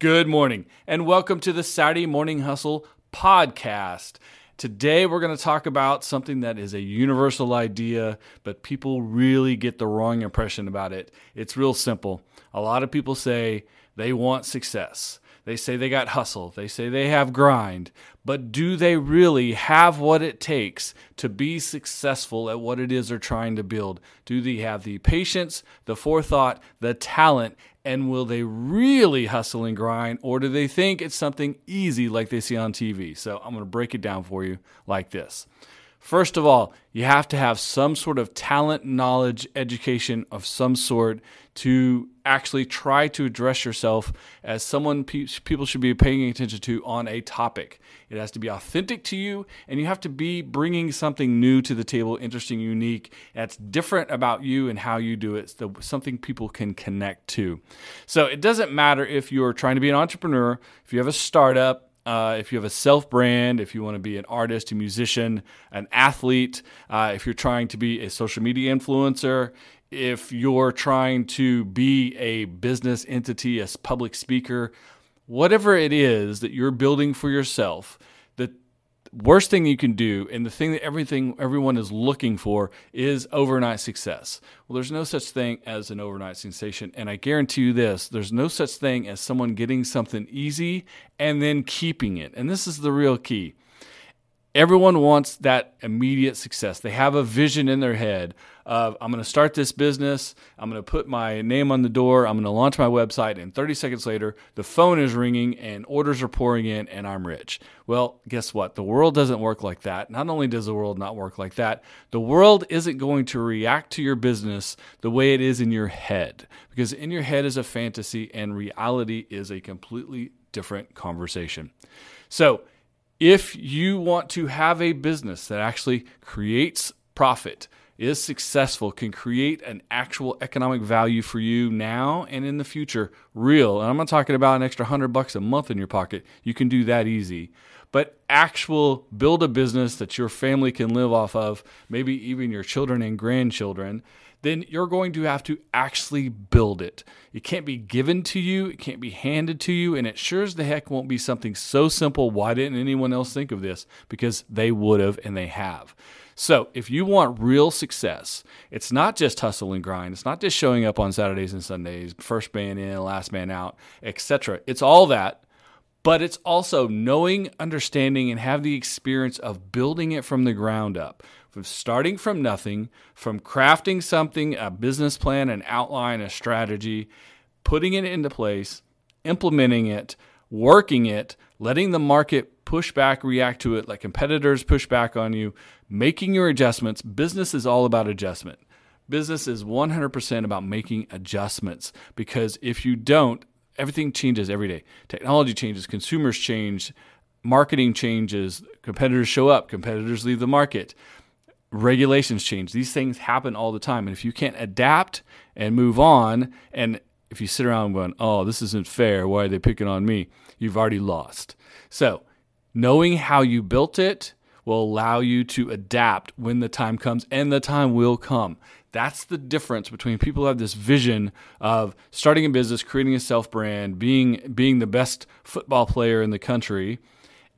Good morning, and welcome to the Saturday Morning Hustle podcast. Today, we're going to talk about something that is a universal idea, but people really get the wrong impression about it. It's real simple. A lot of people say they want success. They say they got hustle. They say they have grind. But do they really have what it takes to be successful at what it is they're trying to build? Do they have the patience, the forethought, the talent, and will they really hustle and grind, or do they think it's something easy like they see on TV? So I'm going to break it down for you like this. First of all, you have to have some sort of talent, knowledge, education of some sort to actually try to address yourself as someone pe- people should be paying attention to on a topic. It has to be authentic to you, and you have to be bringing something new to the table, interesting, unique, that's different about you and how you do it, so something people can connect to. So it doesn't matter if you're trying to be an entrepreneur, if you have a startup, uh, if you have a self brand, if you want to be an artist, a musician, an athlete, uh, if you're trying to be a social media influencer, if you're trying to be a business entity, a public speaker, whatever it is that you're building for yourself, worst thing you can do and the thing that everything everyone is looking for is overnight success. Well, there's no such thing as an overnight sensation and I guarantee you this, there's no such thing as someone getting something easy and then keeping it. And this is the real key. Everyone wants that immediate success. They have a vision in their head of I'm going to start this business, I'm going to put my name on the door, I'm going to launch my website, and 30 seconds later, the phone is ringing and orders are pouring in, and I'm rich. Well, guess what? The world doesn't work like that. Not only does the world not work like that, the world isn't going to react to your business the way it is in your head, because in your head is a fantasy and reality is a completely different conversation. So, if you want to have a business that actually creates profit, is successful, can create an actual economic value for you now and in the future, real. And I'm not talking about an extra hundred bucks a month in your pocket. You can do that easy. But actual build a business that your family can live off of, maybe even your children and grandchildren, then you're going to have to actually build it. It can't be given to you, it can't be handed to you, and it sure as the heck won't be something so simple. Why didn't anyone else think of this? Because they would have and they have. So, if you want real success, it's not just hustle and grind. It's not just showing up on Saturdays and Sundays, first man in, last man out, etc. It's all that, but it's also knowing, understanding, and have the experience of building it from the ground up, from starting from nothing, from crafting something, a business plan, an outline, a strategy, putting it into place, implementing it, working it, letting the market push back, react to it, let competitors push back on you, making your adjustments. Business is all about adjustment. Business is 100% about making adjustments because if you don't, everything changes every day. Technology changes, consumers change, marketing changes, competitors show up, competitors leave the market, regulations change. These things happen all the time. And if you can't adapt and move on, and if you sit around going, oh, this isn't fair, why are they picking on me? You've already lost. So, knowing how you built it will allow you to adapt when the time comes, and the time will come. That's the difference between people who have this vision of starting a business, creating a self brand, being being the best football player in the country,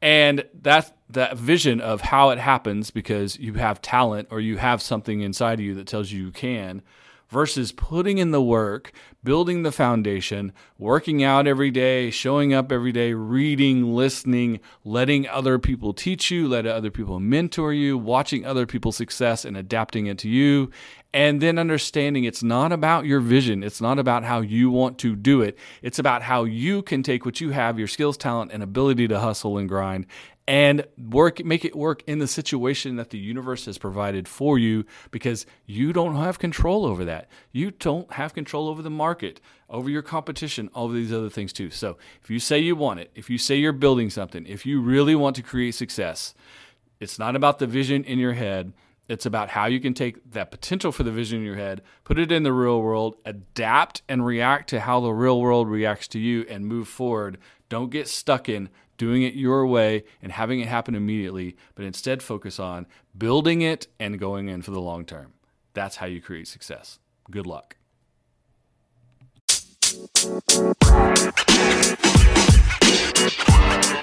and that that vision of how it happens because you have talent or you have something inside of you that tells you you can versus putting in the work, building the foundation, working out every day, showing up every day, reading, listening, letting other people teach you, letting other people mentor you, watching other people's success and adapting it to you. And then understanding it's not about your vision. It's not about how you want to do it. It's about how you can take what you have, your skills, talent, and ability to hustle and grind and work make it work in the situation that the universe has provided for you because you don't have control over that. You don't have control over the market, over your competition, all these other things too. So, if you say you want it, if you say you're building something, if you really want to create success, it's not about the vision in your head. It's about how you can take that potential for the vision in your head, put it in the real world, adapt and react to how the real world reacts to you, and move forward. Don't get stuck in doing it your way and having it happen immediately, but instead focus on building it and going in for the long term. That's how you create success. Good luck. Thank you.